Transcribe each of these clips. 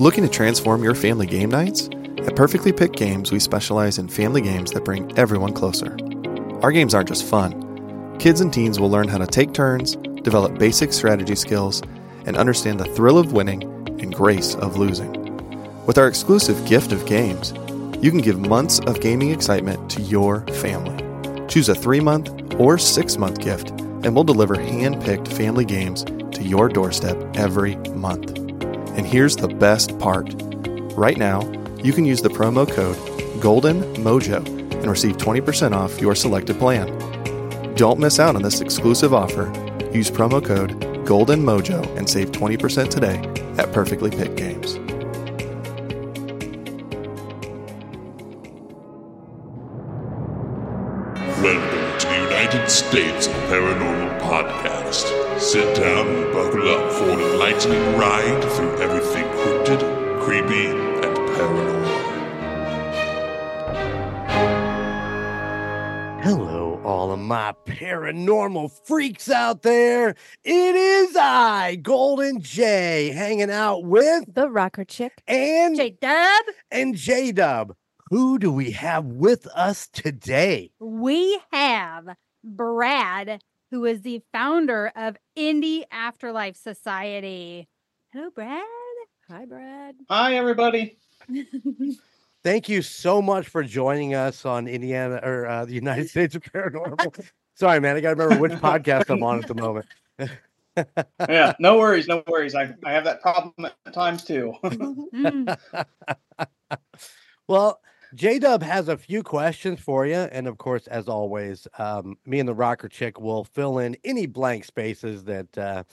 Looking to transform your family game nights? At Perfectly Picked Games, we specialize in family games that bring everyone closer. Our games aren't just fun. Kids and teens will learn how to take turns, develop basic strategy skills, and understand the thrill of winning and grace of losing. With our exclusive gift of games, you can give months of gaming excitement to your family. Choose a three month or six month gift, and we'll deliver hand picked family games to your doorstep every month. And here's the best part right now, you can use the promo code Golden Mojo and receive 20% off your selected plan. Don't miss out on this exclusive offer. Use promo code Golden Mojo and save 20% today at Perfectly Picked Games. Welcome to the United States Paranormal Podcast. Sit down and buckle up for an enlightening ride through everything cryptid, creepy, and paranormal. Hello, all of my paranormal freaks out there. It is I, Golden J, hanging out with The rocker chick. and J Dub. and J Dub. Who do we have with us today? We have Brad, who is the founder of Indy Afterlife Society. Hello, Brad. Hi, Brad. Hi, everybody. Thank you so much for joining us on Indiana or uh, the United States of Paranormal. Sorry, man, I got to remember which podcast I'm on at the moment. Yeah, no worries, no worries. I, I have that problem at times too. Mm, Well, J Dub has a few questions for you. And of course, as always, um, me and the rocker chick will fill in any blank spaces that uh,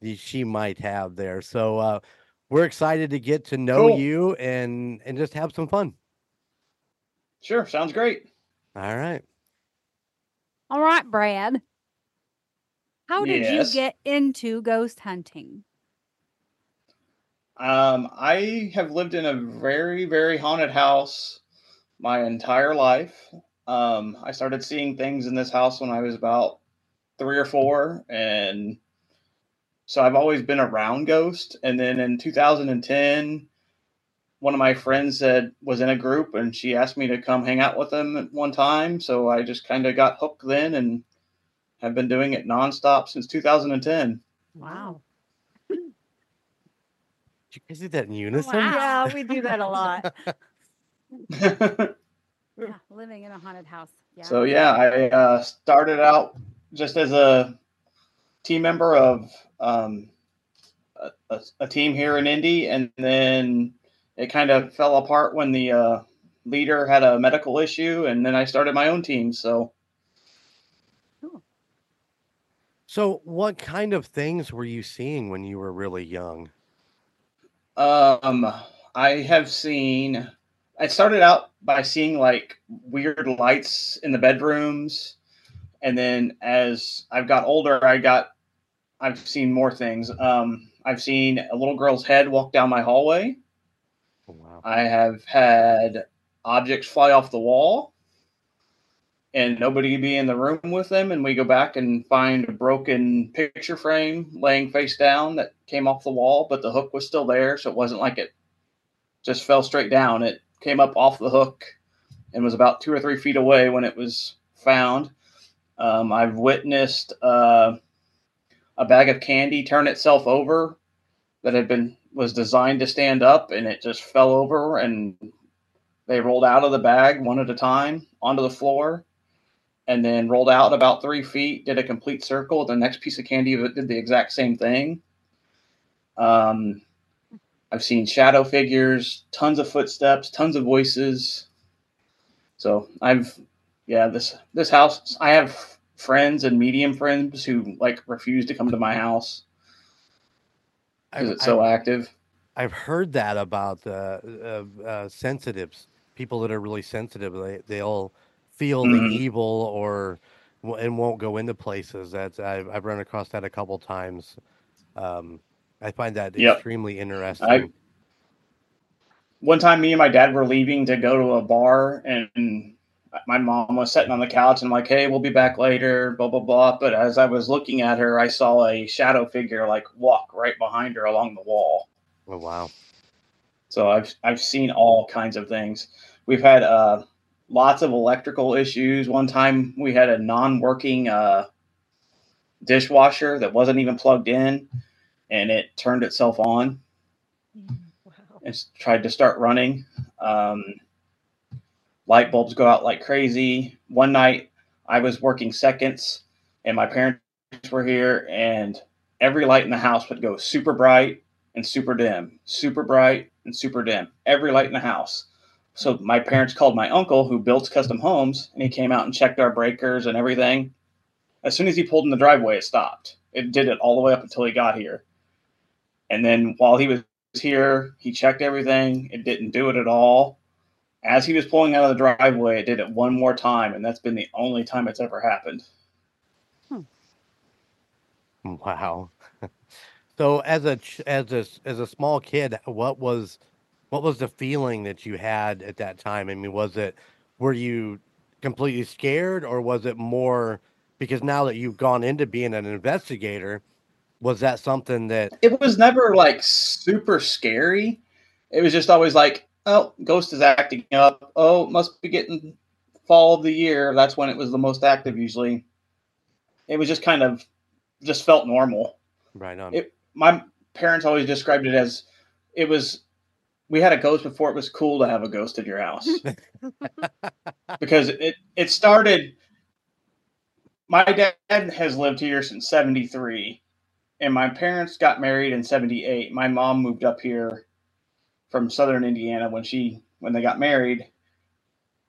the- she might have there. So uh, we're excited to get to know Cool. you and and just have some fun. sure, sounds great. All right. All right, Brad. How did Yes. you get into ghost hunting? Um, I have lived in a very, very haunted house my entire life. Um, I started seeing things in this house when I was about three or four, and so I've always been around ghosts. And then in 2010, one of my friends said was in a group, and she asked me to come hang out with them at one time. So I just kind of got hooked then, and have been doing it nonstop since 2010. Wow. Did you guys do that in unison? Wow. Yeah, we do that a lot. Yeah, living in a haunted house. Yeah. So yeah, I uh, started out just as a team member of um, a, a, a team here in Indy, and then it kind of fell apart when the uh, leader had a medical issue, and then I started my own team. So So, what kind of things were you seeing when you were really young? um, I have seen. I started out by seeing like weird lights in the bedrooms, and then as I've got older, I got I've seen more things. Um, I've seen a little girl's head walk down my hallway. Oh, wow. I have had objects fly off the wall and nobody be in the room with them. And we go back and find a broken picture frame laying face down that came off the wall, but the hook was still there. So it wasn't like it just fell straight down. It came up off the hook and was about two or three feet away when it was found. Um, I've witnessed uh, a bag of candy turn itself over that had been was designed to stand up and it just fell over and they rolled out of the bag one at a time onto the floor and then rolled out about three feet did a complete circle the next piece of candy did the exact same thing um, i've seen shadow figures tons of footsteps tons of voices so i've yeah this this house i have friends and medium friends who like refuse to come to my house because it's so I've- active I've heard that about uh, uh, uh, sensitives, people that are really sensitive. They they'll feel Mhm. the evil or and won't go into places. That's I've I've run across that a couple times. Um, I find that Yep. extremely interesting. one time me and my dad were leaving to go to a bar and my mom was sitting on the couch and I'm like hey we'll be back later blah blah blah but as i was looking at her i saw a shadow figure like walk right behind her along the wall oh wow! So I've I've seen all kinds of things. We've had uh, lots of electrical issues. One time we had a non-working uh, dishwasher that wasn't even plugged in, and it turned itself on Wow. and tried to start running. Um, light bulbs go out like crazy. One night I was working seconds, and my parents were here, and every light in the house would go super bright and super dim, super bright and super dim. Every light in the house. So my parents called my uncle who builds custom homes, and he came out and checked our breakers and everything. As soon as he pulled in the driveway, it stopped. It did it all the way up until he got here. And then while he was here, he checked everything. It didn't do it at all. As he was pulling out of the driveway, it did it one more time, and that's been the only time it's ever happened. Hmm. Wow. so as a as a as a small kid, what was what was the feeling that you had at that time? I mean, was it were you completely scared or was it more because now that you've gone into being an investigator, was that something that It was never like super scary. It was just always like, oh, ghost is acting up. Oh, must be getting fall of the year. That's when it was the most active usually. It was just kind of just felt normal. right on? It- My parents always described it as it was we had a ghost before it was cool to have a ghost in your house. because it it started my dad has lived here since 73 and my parents got married in 78 my mom moved up here from southern indiana when she when they got married.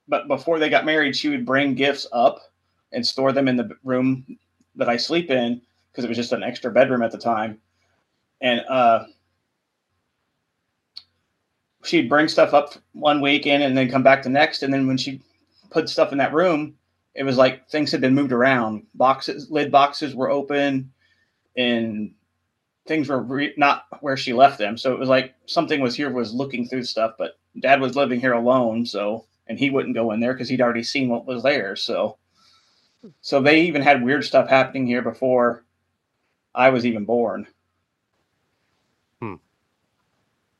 But before they got married she would bring gifts up and store them in the room that i sleep in because it was just an extra bedroom at the time. And uh she'd bring stuff up one weekend and then come back the next. And then when she put stuff in that room, it was like things had been moved around. Boxes, lid boxes were open, and things were re- not where she left them. So it was like something was here was looking through stuff. But Dad was living here alone, so and he wouldn't go in there because he'd already seen what was there. So, so they even had weird stuff happening here before I was even born. Hmm.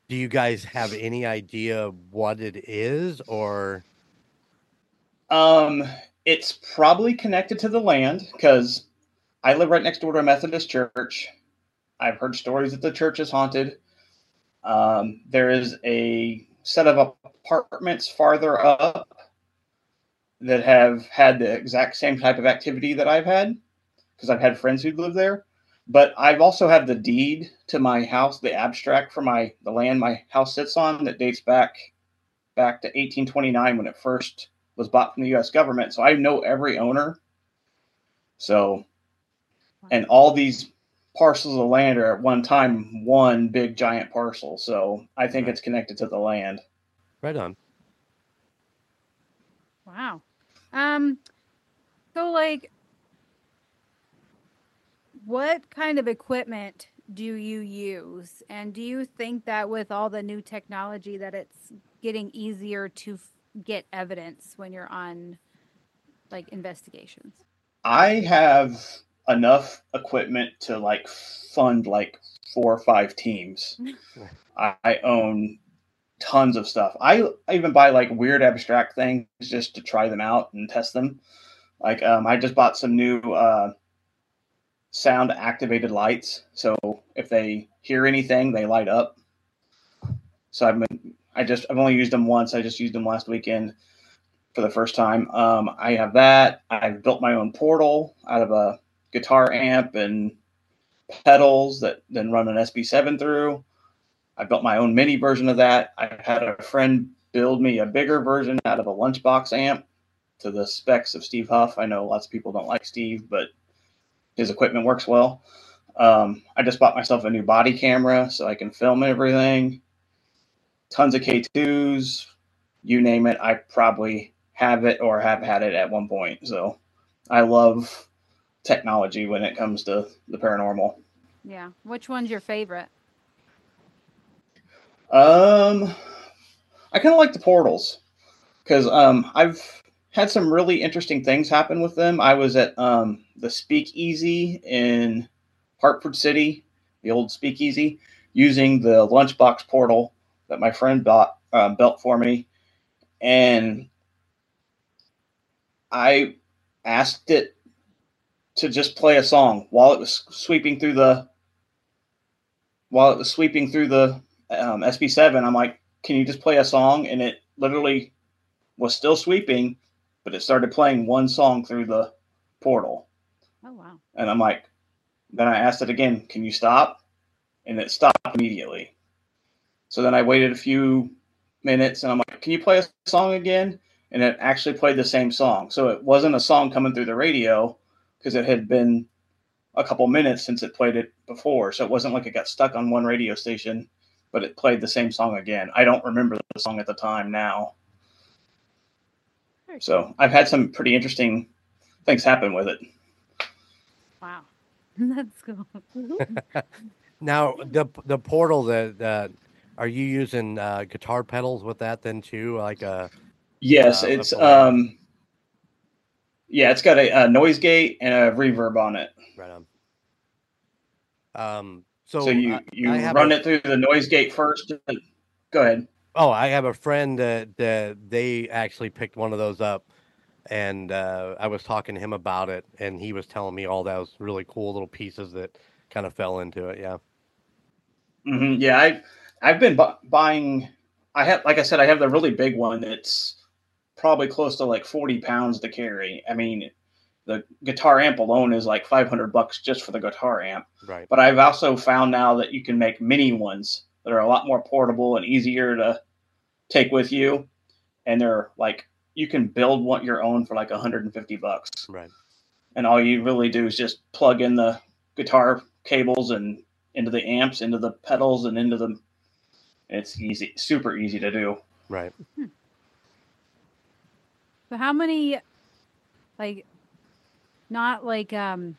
Do you guys have any idea what it is or Um, it's probably connected to the land because I live right next door to a Methodist church. I've heard stories that the church is haunted. Um, there is a set of apartments farther up that have had the exact same type of activity that I've had because I've had friends who live there. But I've also had the deed to my house, the abstract for my the land my house sits on that dates back back to 1829 when it first was bought from the U.S. government. So I know every owner. So, and all these parcels of land are at one time one big giant parcel. So I think Right. it's connected to the land. right on? Wow. Um so like what kind of equipment do you use? And do you think that with all the new technology that it's getting easier to f- get evidence when you're on like investigations? I have enough equipment to like fund like four or five teams. I, I own tons of stuff. I, I even buy like weird abstract things just to try them out and test them. Like um, I just bought some new uh, sound activated lights, so if they hear anything, they light up. So I've been I just I've only used them once. I just used them last weekend for the first time. Um, I have that. I've built my own portal out of a guitar amp and pedals that then run an SB7 through. I built my own mini version of that. I had a friend build me a bigger version out of a lunchbox amp to the specs of Steve Huff. I know lots of people don't like Steve, but his equipment works well. Um, I just bought myself a new body camera so I can film everything. Tons of K2s, you name it. I probably have it or have had it at one point. So I love technology when it comes to the paranormal. Yeah. Which one's your favorite? Um, I kind of like the portals because um, I've had some really interesting things happen with them. I was at um, the Speakeasy in Hartford City, the old Speakeasy, using the lunchbox portal that my friend bought uh, built for me, and I asked it to just play a song while it was sweeping through the while it was sweeping through the um, SB7. I'm like, can you just play a song? And it literally was still sweeping, but it started playing one song through the portal. Oh wow. And I'm like, then I asked it again, can you stop? And it stopped immediately. So then I waited a few minutes and I'm like, can you play a song again? And it actually played the same song. So it wasn't a song coming through the radio because it had been a couple minutes since it played it before. So it wasn't like it got stuck on one radio station, but it played the same song again. I don't remember the song at the time now. So I've had some pretty interesting things happen with it. Wow. That's cool. Now the the portal that uh, are you using uh, guitar pedals with that then too? Like a Yes, Uh, it's that's all right. um yeah, it's got a, a noise gate and a reverb on it. right on. Um. So, So, you you I run a- it through the noise gate first. Go ahead. Oh, I have a friend that that they actually picked one of those up, and uh, I was talking to him about it, and he was telling me all those really cool little pieces that kind of fell into it. Yeah. hmm Yeah, I I've been bu- buying. I have, like I said, I have the really big one. It's probably close to like forty pounds to carry. I mean, the guitar amp alone is like five hundred bucks just for the guitar amp. Right. But I've also found now that you can make mini ones that are a lot more portable and easier to take with you, and they're like you can build one your own for like 150 bucks Right. and all you really do is just plug in the guitar cables and into the amps, into the pedals, and into the. It's easy, super easy to do. Right. Hmm. So how many like not like um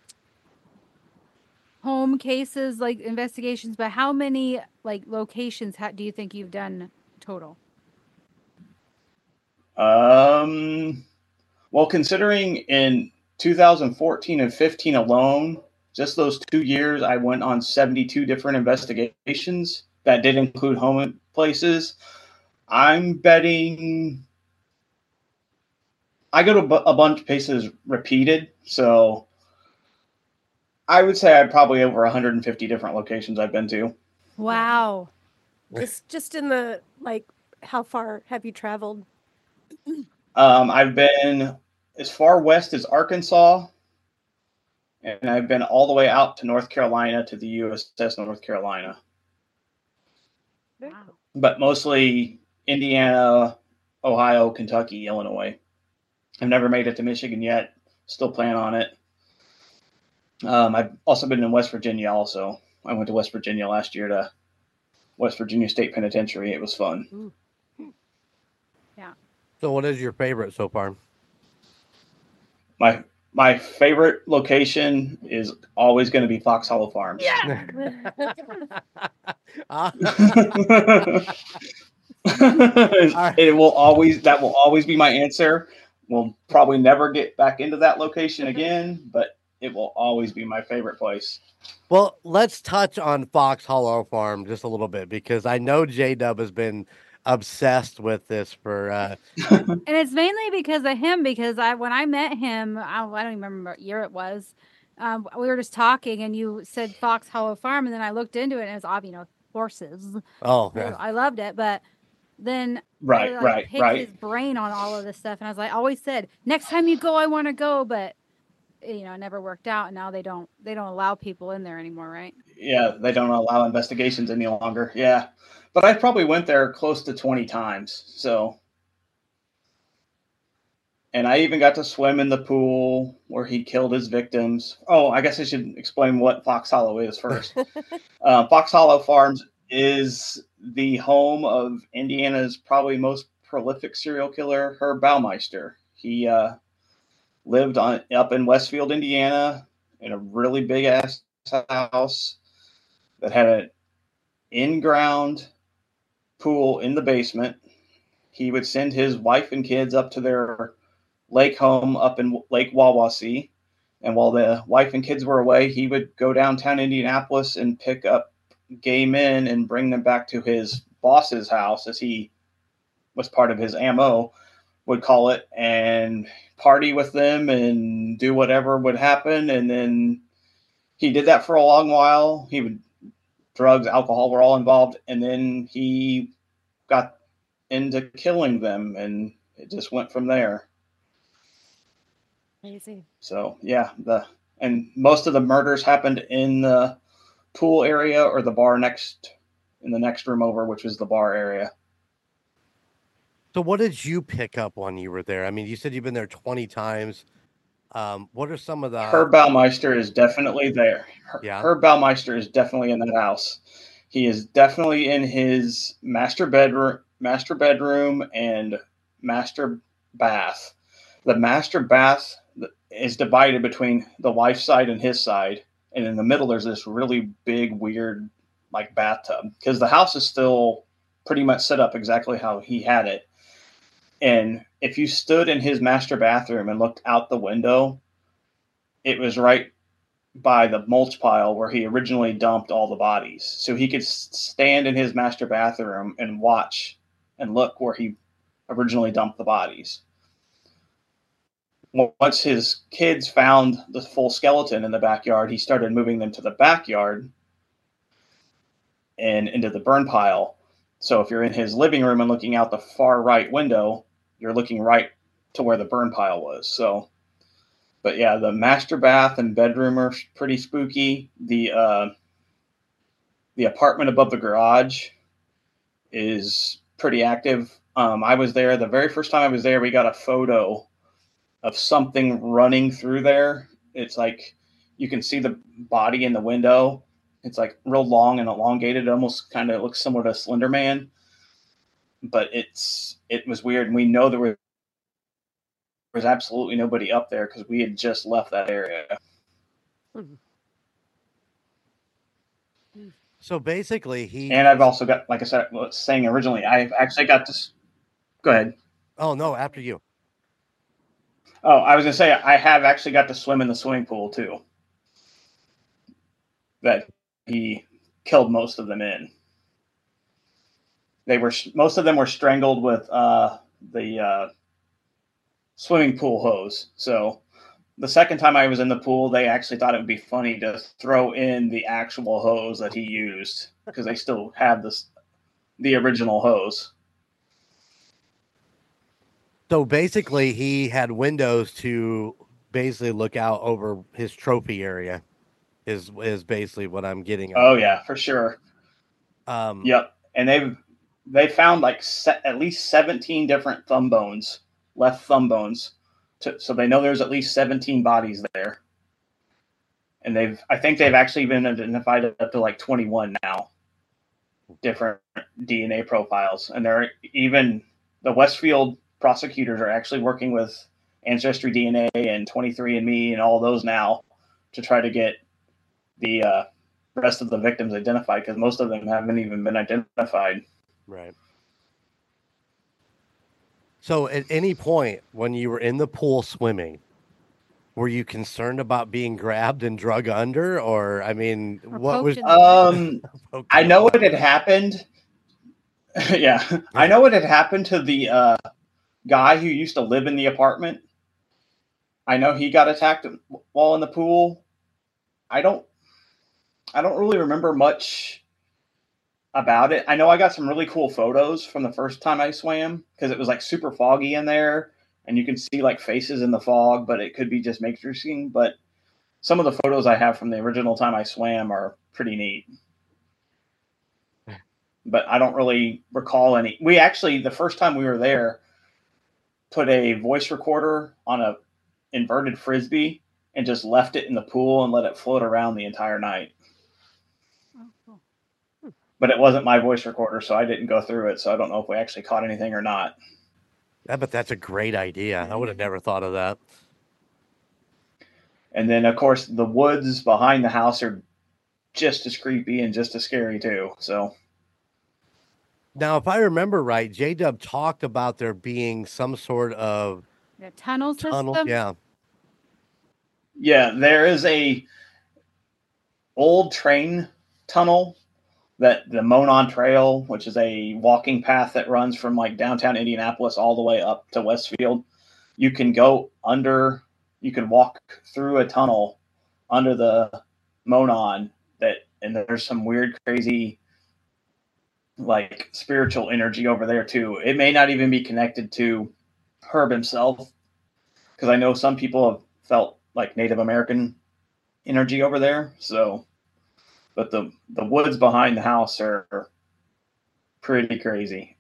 home cases like investigations, but how many like locations ha- do you think you've done total? Um, well, considering in 2014 and 15 alone, just those two years, I went on 72 different investigations that did include home places. I'm betting I go to bu- a bunch of places repeated, so I would say I'd probably over 150 different locations I've been to. Wow. Just just in the like how far have you traveled? Um, I've been as far west as Arkansas, and I've been all the way out to North Carolina to the USS North Carolina, Wow. but mostly Indiana, Ohio, Kentucky, Illinois. I've never made it to Michigan yet. Still plan on it. Um, I've also been in West Virginia. Also, I went to West Virginia last year to West Virginia State Penitentiary. It was fun. Yeah. So, what is your favorite so far? My my favorite location is always going to be Fox Hollow Farms. Ah, it will always that will always be my answer. We'll probably never get back into that location again, but it will always be my favorite place. well, let's touch on Fox Hollow Farm just a little bit because I know J Dub has been obsessed with this for uh, And it's mainly because of him. Because I, when I met him, I, I don't even remember what year it was. Um, we were just talking, and you said Fox Hollow Farm, and then I looked into it, and it was ob- you know horses. oh yeah. I loved it, but then Right, like, right, picked right. his brain on all of this stuff, and I was like, I always said, next time you go, I want to go, but you know, it never worked out. And now they don't they don't allow people in there anymore, right? Yeah, they don't allow investigations any longer. Yeah. But I probably went there close to 20 times. So and I even got to swim in the pool where he killed his victims. Oh, I guess I should explain what Fox Hollow is first. uh, Fox Hollow Farms is the home of Indiana's probably most prolific serial killer, Herb Baumeister. He uh, lived on up in Westfield, Indiana, in a really big ass house that had an in-ground pool in the basement. He would send his wife and kids up to their lake home up in Lake Wawasee. And while the wife and kids were away, he would go downtown Indianapolis and pick up gay men and bring them back to his boss's house, as he was part of his ammo, would call it, and party with them and do whatever would happen. And then he did that for a long while. He would drugs, alcohol were all involved, and then he got into killing them, and it just went from there. Crazy. So yeah, the and most of the murders happened in the pool area or the bar next in the next room over, which was the bar area. So, what did you pick up when you were there? I mean, you said you've been there 20 times. Um, what are some of the Herb Baumeister is definitely there. Her- Yeah. Herb Baumeister is definitely in that house. He is definitely in his master bedroom, master bedroom, and master bath. The master bath is divided between the wife's side and his side, and in the middle there's this really big, weird, like bathtub because the house is still pretty much set up exactly how he had it. And if you stood in his master bathroom and looked out the window, it was right by the mulch pile where he originally dumped all the bodies. So he could stand in his master bathroom and watch and look where he originally dumped the bodies. Once his kids found the full skeleton in the backyard, he started moving them to the backyard and into the burn pile. So if you're in his living room and looking out the far right window, you're looking right to where the burn pile was. So but yeah, the master bath and bedroom are pretty spooky. The uh, the apartment above the garage is pretty active. Um, I was there the very first time I was there. We got a photo of something running through there. It's like you can see the body in the window. It's like real long and elongated. It almost kind of looks similar to Slender Man, but it's it was weird. And we know there was, there was absolutely nobody up there because we had just left that area. Hmm. So basically, he. And I've also got, like I said, was saying originally, I've actually got this. Go ahead. Oh no! After you. Oh, I was gonna say I have actually got to swim in the swimming pool too. That he killed most of them in. They were most of them were strangled with uh, the uh, swimming pool hose. So the second time I was in the pool, they actually thought it would be funny to throw in the actual hose that he used because they still have this the original hose. So basically, he had windows to basically look out over his trophy area. Is is basically what I'm getting. At. Oh yeah, for sure. Um, Yep, and they've they found like se- at least seventeen different thumb bones, left thumb bones, to, so they know there's at least seventeen bodies there. And they've, I think they've actually been identified up to like twenty one now, different DNA profiles, and they're even the Westfield prosecutors are actually working with Ancestry DNA and 23andMe and all those now to try to get the uh, rest of the victims identified because most of them haven't even been identified. Right. So, at any point when you were in the pool swimming, were you concerned about being grabbed and drug under, or I mean, Or what was? poked in the eye. Um, I know what had happened. yeah, I know what had happened to the uh, guy who used to live in the apartment. I know he got attacked while in the pool. I don't. I don't really remember much about it. I know I got some really cool photos from the first time I swam because it was like super foggy in there, and you can see like faces in the fog, but it could be just matrixing. But some of the photos I have from the original time I swam are pretty neat hmm. but I don't really recall any. We actually, the first time we were there, put a voice recorder on a inverted frisbee and just left it in the pool and let it float around the entire night. Oh, cool. But it wasn't my voice recorder, so I didn't go through it. So I don't know if we actually caught anything or not. Yeah, but that's a great idea. I would have never thought of that. And then, of course, the woods behind the house are just as creepy and just as scary too. So Now, if I remember right, J Dub talked about there being some sort of Yeah, tunnel system. tunnel. Yeah. Yeah, there is a old train tunnel that the Monon Trail, which is a walking path that runs from like downtown Indianapolis all the way up to Westfield, you can go under, you can walk through a tunnel under the Monon that, and there's some weird, crazy, like spiritual energy over there too. It may not even be connected to Herb himself, because I know some people have felt like Native American energy over there. So, but the the woods behind the house are pretty crazy.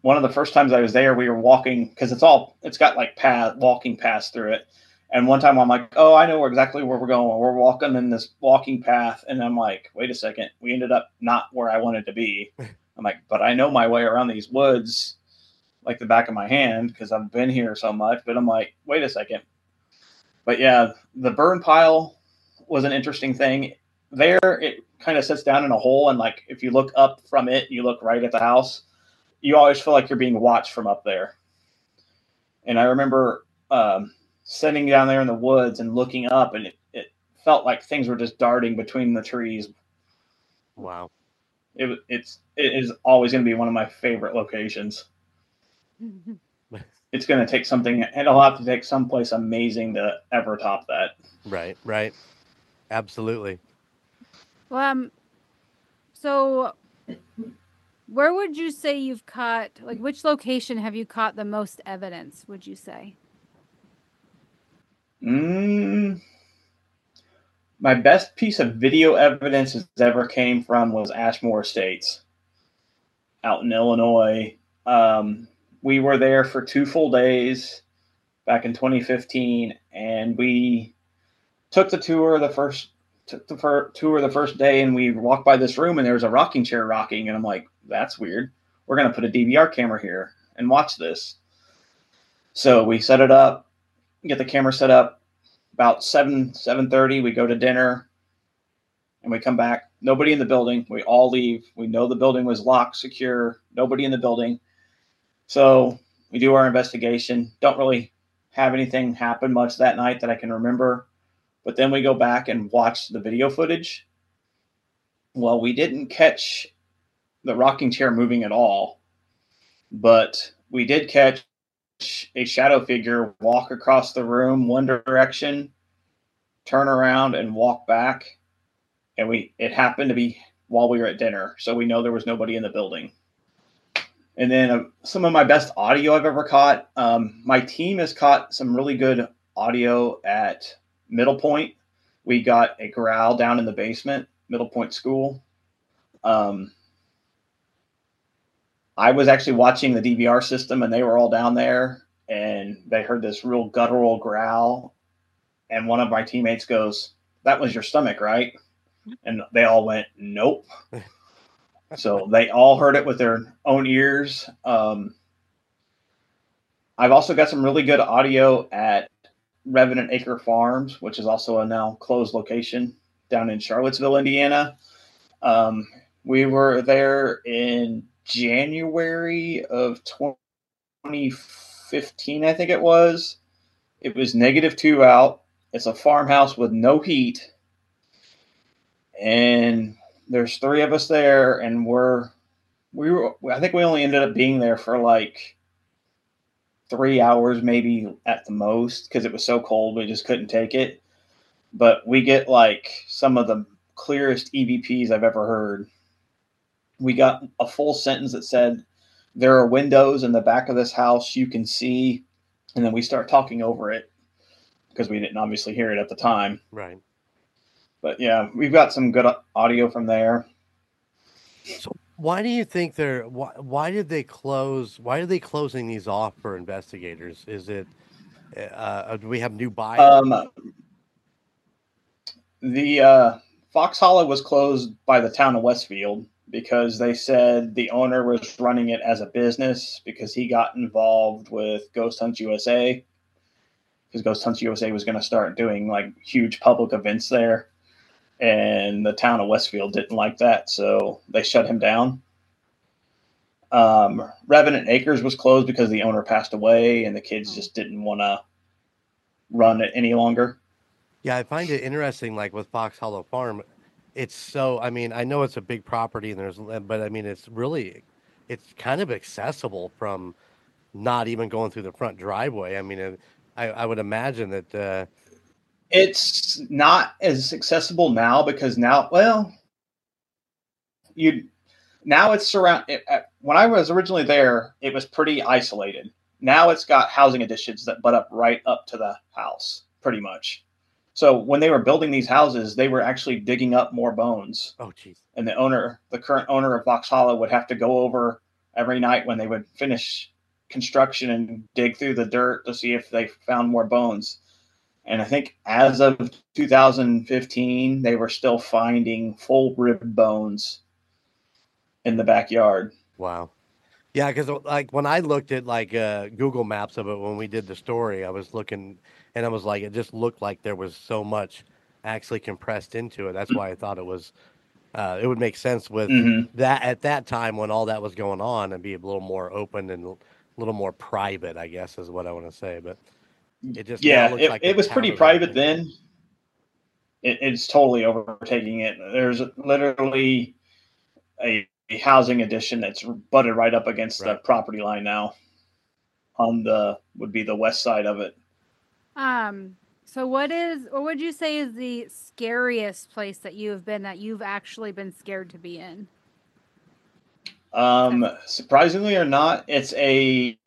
One of the first times I was there, we were walking because it's all it's got like path walking paths through it. And one time I'm like, oh, I know exactly where we're going. We're walking in this walking path, and I'm like, wait a second, we ended up not where I wanted to be. I'm like, but I know my way around these woods like the back of my hand because I've been here so much. But I'm like, wait a second. But yeah, the burn pile was an interesting thing. There, it kind of sits down in a hole, and like if you look up from it, you look right at the house. You always feel like you're being watched from up there. And I remember um, sitting down there in the woods and looking up, and it, it felt like things were just darting between the trees. Wow. It, it's it is always going to be one of my favorite locations. it's going to take something. It'll have to take someplace amazing to ever top that. Right. Right. Absolutely. Well, um, so where would you say you've caught, like, which location have you caught the most evidence, would you say? Mm, my best piece of video evidence has ever came from was Ashmore Estates out in Illinois. Um, we were there for two full days back in 2015, and we took the tour the first took the fir- tour the first day, and we walked by this room, and there was a rocking chair rocking, and I'm like, that's weird. We're gonna put a DVR camera here and watch this. So we set it up, get the camera set up. About seven seven thirty, we go to dinner, and we come back. Nobody in the building. We all leave. We know the building was locked, secure. Nobody in the building. So we do our investigation. Don't really have anything happen much that night that I can remember. But then we go back and watch the video footage. Well, we didn't catch the rocking chair moving at all, but we did catch a shadow figure walk across the room one direction, turn around, and walk back. And we it happened to be while we were at dinner, so we know there was nobody in the building. And then uh, some of my best audio I've ever caught. Um, my team has caught some really good audio at Middle Point. We got a growl down in the basement, Middle Point School. Um, I was actually watching the DVR system, and they were all down there, and they heard this real guttural growl. And one of my teammates goes, "That was your stomach, right?" And they all went, "Nope." so they all heard it with their own ears. Um, I've also got some really good audio at Revenant Acre Farms, which is also a now closed location down in Charlottesville, Indiana. Um, we were there in January of 2015, I think it was. It was negative two out. It's a farmhouse with no heat. And there's three of us there, and we're we were I think we only ended up being there for like three hours, maybe at the most, because it was so cold we just couldn't take it. But we get like some of the clearest EVPs I've ever heard. We got a full sentence that said, There are windows in the back of this house you can see. And then we start talking over it because we didn't obviously hear it at the time. Right. But yeah, we've got some good audio from there. So why do you think they're why, why did they close why are they closing these off for investigators? Is it uh, do we have new buyers? Um, the uh, Fox Hollow was closed by the town of Westfield because they said the owner was running it as a business because he got involved with Ghost Hunts USA because Ghost Hunts USA was going to start doing like huge public events there and the town of Westfield didn't like that, so they shut him down. Um, Revenant Acres was closed because the owner passed away, and the kids just didn't want to run it any longer. Yeah, I find it interesting. Like with Fox Hollow Farm, it's so. I mean, I know it's a big property, and there's, but I mean, it's really, it's kind of accessible from not even going through the front driveway. I mean, I, I would imagine that. Uh, it's not as accessible now because now, well, you now it's surround. It, when I was originally there, it was pretty isolated. Now it's got housing additions that butt up right up to the house, pretty much. So when they were building these houses, they were actually digging up more bones. Oh, jeez. And the owner, the current owner of Fox Hollow, would have to go over every night when they would finish construction and dig through the dirt to see if they found more bones. And I think as of 2015, they were still finding full rib bones in the backyard. Wow. Yeah, because like when I looked at like uh, Google Maps of it when we did the story, I was looking and I was like, it just looked like there was so much actually compressed into it. That's why I thought it was. Uh, it would make sense with Mhm. that at that time when all that was going on and be a little more open and a little more private, I guess is what I want to say. But it just Yeah, it, like it was pretty private then. It, it's totally overtaking it. There's literally a, a housing addition that's butted right up against the property line now. On the would be the west side of it. Um, so what is what would you say is the scariest place that you have been that you've actually been scared to be in? Um, surprisingly or not, it's a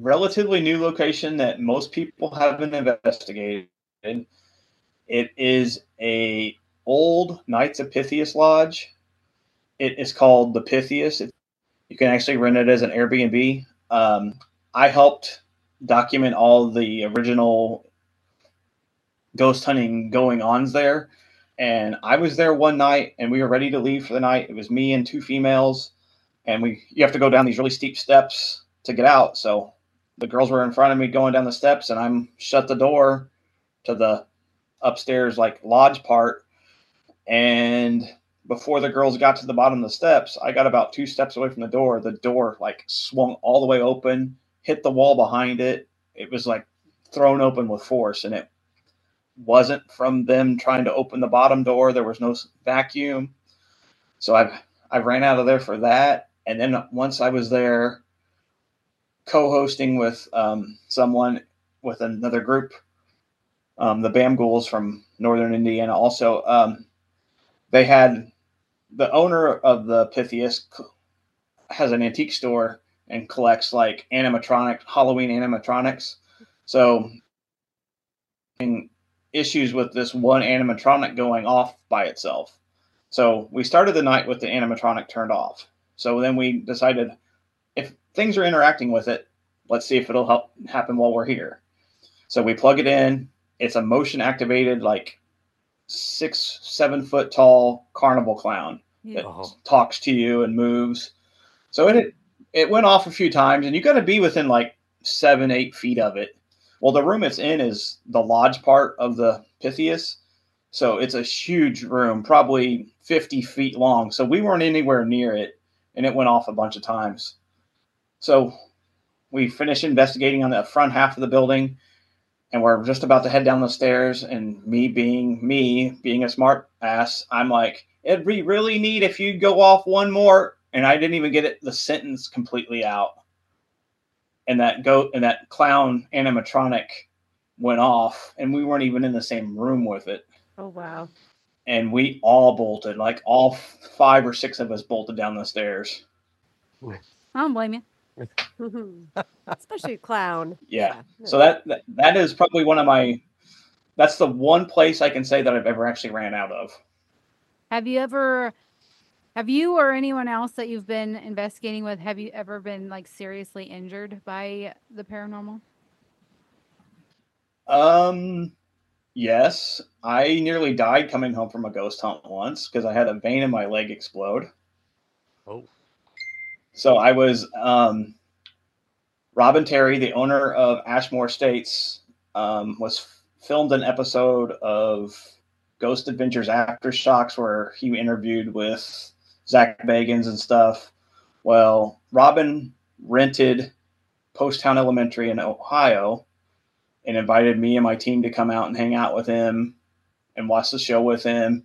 relatively new location that most people haven't investigated. It is a old Knights of Pythias lodge. It is called the Pythias. It, you can actually rent it as an Airbnb. Um, I helped document all the original ghost hunting going ons there. And I was there one night and we were ready to leave for the night. It was me and two females and we you have to go down these really steep steps to get out. So the girls were in front of me going down the steps, and I'm shut the door to the upstairs like lodge part. And before the girls got to the bottom of the steps, I got about two steps away from the door. The door like swung all the way open, hit the wall behind it. It was like thrown open with force, and it wasn't from them trying to open the bottom door. There was no vacuum. So I I ran out of there for that. And then once I was there co-hosting with um, someone with another group, um, the Bam Ghouls from Northern Indiana also, um, they had the owner of the Pythias has an antique store and collects like animatronic Halloween animatronics. So having issues with this one animatronic going off by itself. So we started the night with the animatronic turned off. So then we decided if things are interacting with it, let's see if it'll help happen while we're here. So we plug it in. It's a motion activated, like six, seven foot tall carnival clown that Oh. talks to you and moves. So it it went off a few times, and you got to be within like seven, eight feet of it. Well, the room it's in is the lodge part of the Pythias, so it's a huge room, probably fifty feet long. So we weren't anywhere near it, and it went off a bunch of times. So we finished investigating on the front half of the building, and we're just about to head down the stairs. And me being me, being a smart ass, I'm like, it'd be really neat if you go off one more. And I didn't even get it the sentence completely out. And that goat and that clown animatronic went off, and we weren't even in the same room with it. Oh wow. And we all bolted, like all five or six of us bolted down the stairs. Hmm. I don't blame you. Especially clown. Yeah. no. So that, that that is probably one of my. That's the one place I can say that I've ever actually ran out of. Have you ever have you or anyone else that you've been investigating with have you ever been like seriously injured by the paranormal? Um, yes, I nearly died coming home from a ghost hunt once because I had a vein in my leg explode. Oh. So I was um, Robin Terry, the owner of Ashmore Estates, um, was filmed an episode of Ghost Adventures Aftershocks where he interviewed with Zach Bagans and stuff. Well, Robin rented Poasttown Elementary in Ohio and invited me and my team to come out and hang out with him and watch the show with him.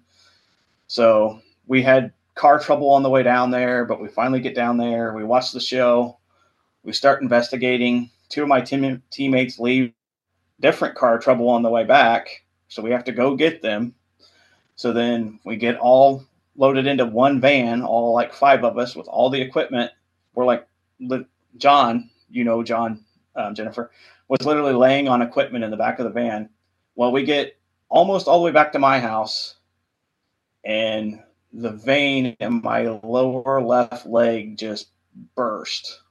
So we had car trouble on the way down there, but we finally get down there. We watch the show. We start investigating. Two of my team- teammates leave different car trouble on the way back. So we have to go get them. So then we get all loaded into one van, all like five of us with all the equipment. We're like, John, you know, John, um, Jennifer, was literally laying on equipment in the back of the van. Well, we get almost all the way back to my house, and the vein in my lower left leg just burst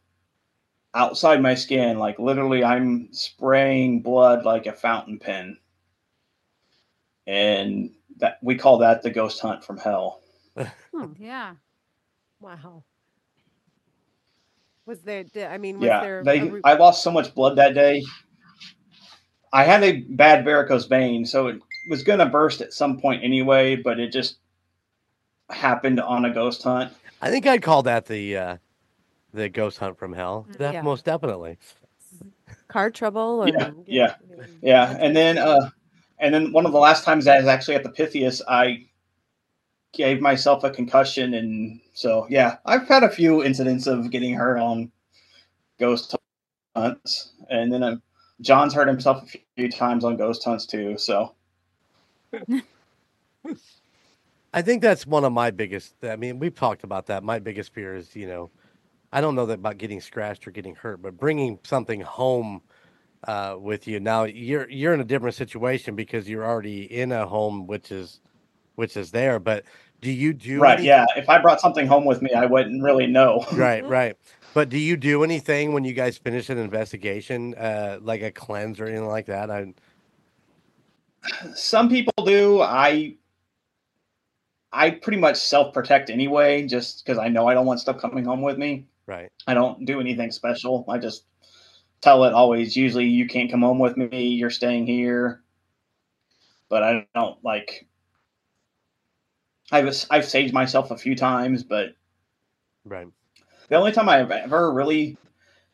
outside my skin. Like literally, I'm spraying blood like a fountain pen. And that we call that the ghost hunt from hell. Hmm. Yeah. Wow. Was there? di- I mean, was yeah, there? they. re- I lost so much blood that day. I had a bad varicose vein, so it was going to burst at some point anyway, but it just happened on a ghost hunt. I think I'd call that the uh, the ghost hunt from hell. Mm, Def- yeah. Most definitely. car trouble? Yeah, yeah, Yeah, and then uh, and then one of the last times I was actually at the Pythias, I gave myself a concussion, and so yeah, I've had a few incidents of getting hurt on ghost hunts, and then uh, John's hurt himself a few times on ghost hunts too. So I think that's one of my biggest. I mean, we've talked about that. My biggest fear is, you know, I don't know that about getting scratched or getting hurt, but bringing something home uh, with you. Now you're you're in a different situation because you're already in a home which is which is there. But do you do right, any- yeah, if I brought something home with me, I wouldn't really know. right, right. But do you do anything when you guys finish an investigation, uh, like a cleanse or anything like that? I Some people do. I I pretty much self protect anyway, just because I know I don't want stuff coming home with me. right. I don't do anything special. I just tell it always. Usually, you can't come home with me. You're staying here. But I don't like. I've I've saged myself a few times, but Right. the only time I've ever really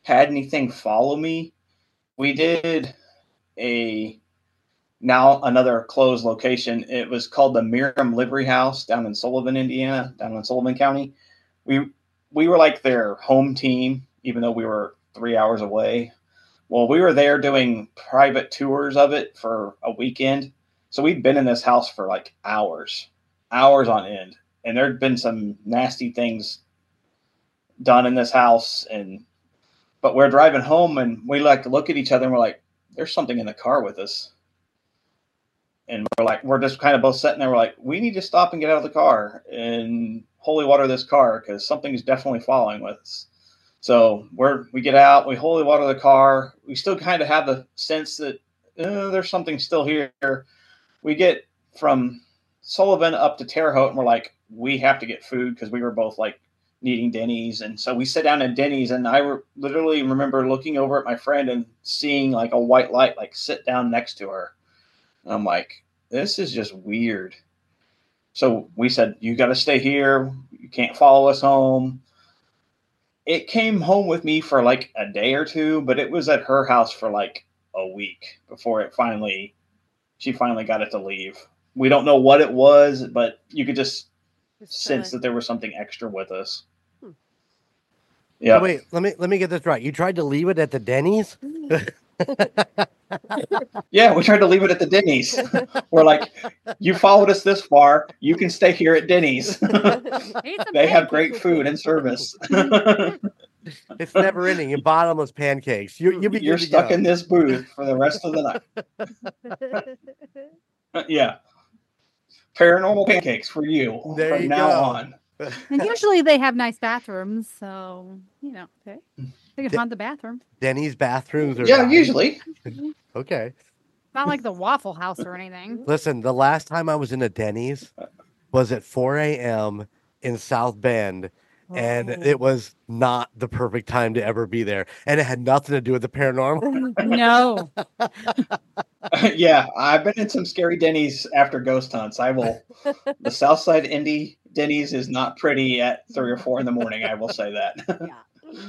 had anything follow me, we did a now another closed location. It was called the Miriam Livery House down in Sullivan, Indiana, down in Sullivan County. We we were like their home team, even though we were three hours away. Well, we were there doing private tours of it for a weekend. So we'd been in this house for like hours, hours on end. And there'd been some nasty things done in this house and but we're driving home and we like look at each other and we're like there's something in the car with us and we're like we're just kind of both sitting there we're like we need to stop and get out of the car and holy water this car because something is definitely following with us so we're we get out we holy water the car we still kind of have the sense that uh, there's something still here we get from sullivan up to terre haute and we're like we have to get food because we were both like needing Denny's. And so we sit down at Denny's, and I re- literally remember looking over at my friend and seeing like a white light like sit down next to her. And I'm like, this is just weird. So we said, you got to stay here. You can't follow us home. It came home with me for like a day or two, but it was at her house for like a week before it finally, she finally got it to leave. We don't know what it was, but you could just just sense kinda- that there was something extra with us. Hmm. Yeah. So wait, let me let me get this right. You tried to leave it at the Denny's. Yeah, we tried to leave it at the Denny's. We're like, you followed us this far. You can stay here at Denny's. They have great food and service. It's never ending. And bottomless pancakes. You you'll be You're stuck go. in this booth for the rest of the night. yeah. Paranormal pancakes for you There from you now go. on. And usually they have nice bathrooms, so you know Hmm. They can haunt the bathroom. Denny's bathrooms are Yeah, nice. usually. Okay. Not like the Waffle House or anything. Listen, the last time I was in a Denny's was at 4 a.m. in South Bend, and Oh. it was not the perfect time to ever be there. And it had nothing to do with the paranormal. Oh, no, yeah, I've been in some scary Denny's after ghost hunts. I will. The Southside Indy Denny's is not pretty at three or four in the morning. I will say that.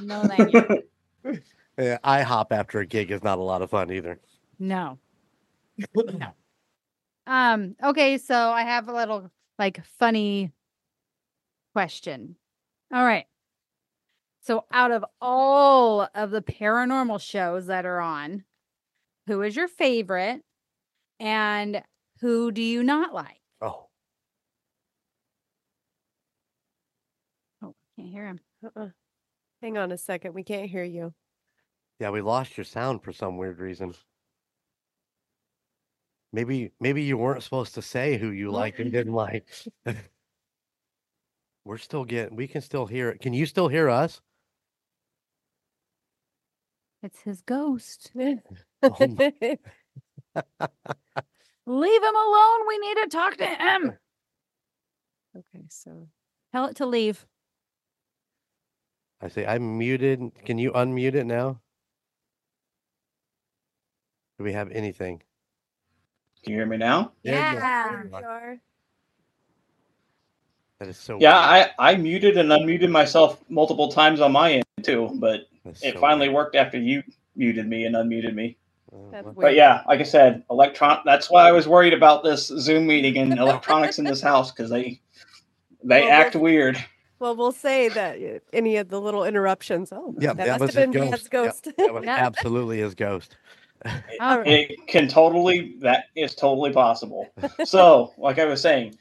No, thank you. Yeah, IHOP after a gig is not a lot of fun either. No, no. Um. Okay, so I have a little like funny question. All right. So out of all of the paranormal shows that are on, who is your favorite and who do you not like? Oh, Oh, can't hear him. Uh-uh. Hang on a second. We can't hear you. yeah, we lost your sound for some weird reason. Maybe maybe you weren't supposed to say who you like and didn't like. We're still getting we can still hear it. Can you still hear us? It's his ghost. Oh my- Leave him alone. We need to talk to him. okay, so Tell it to leave. I say I'm muted. Can you unmute it now? Do we have anything? Can you hear me now? There you go. Yeah. there you are. That is so Yeah, weird. I, I muted and unmuted myself multiple times on my end too, but That's it so finally weird. worked after you muted me and unmuted me. Oh, That's But weird. yeah, like I said, electron. That's why I was worried about this Zoom meeting and electronics in this house because they they Well, act weird. Well, we'll say that uh, any of the little interruptions. Oh, Yeah, that, that must was have his been Dad's ghost. ghost. That was Yeah. absolutely his ghost. All right. It can totally that is totally possible. So, like I was saying,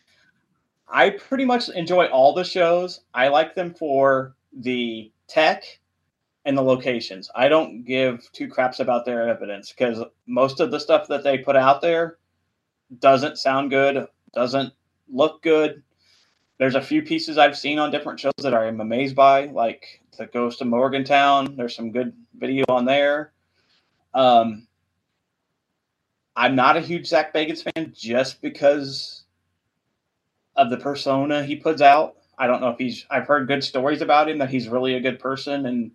I pretty much enjoy all the shows. I like them for the tech and the locations. I don't give two craps about their evidence because most of the stuff that they put out there doesn't sound good, doesn't look good. There's a few pieces I've seen on different shows that I'm amazed by, like the Ghost of Morgantown. There's some good video on there. Um, I'm not a huge Zak Bagans fan just because of the persona he puts out. I don't know if he's. I've heard good stories about him that he's really a good person and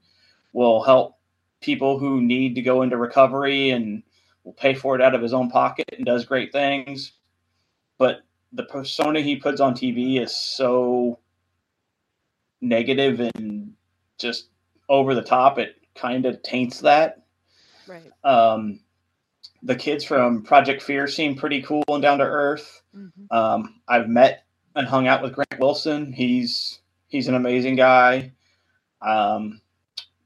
will help people who need to go into recovery and will pay for it out of his own pocket and does great things. But the persona he puts on TV is so negative and just over the top. It kind of taints that. right. Um, the kids from Project Fear seem pretty cool and down to earth. Mhm. Um, I've met and hung out with Grant Wilson. He's he's an amazing guy. Um,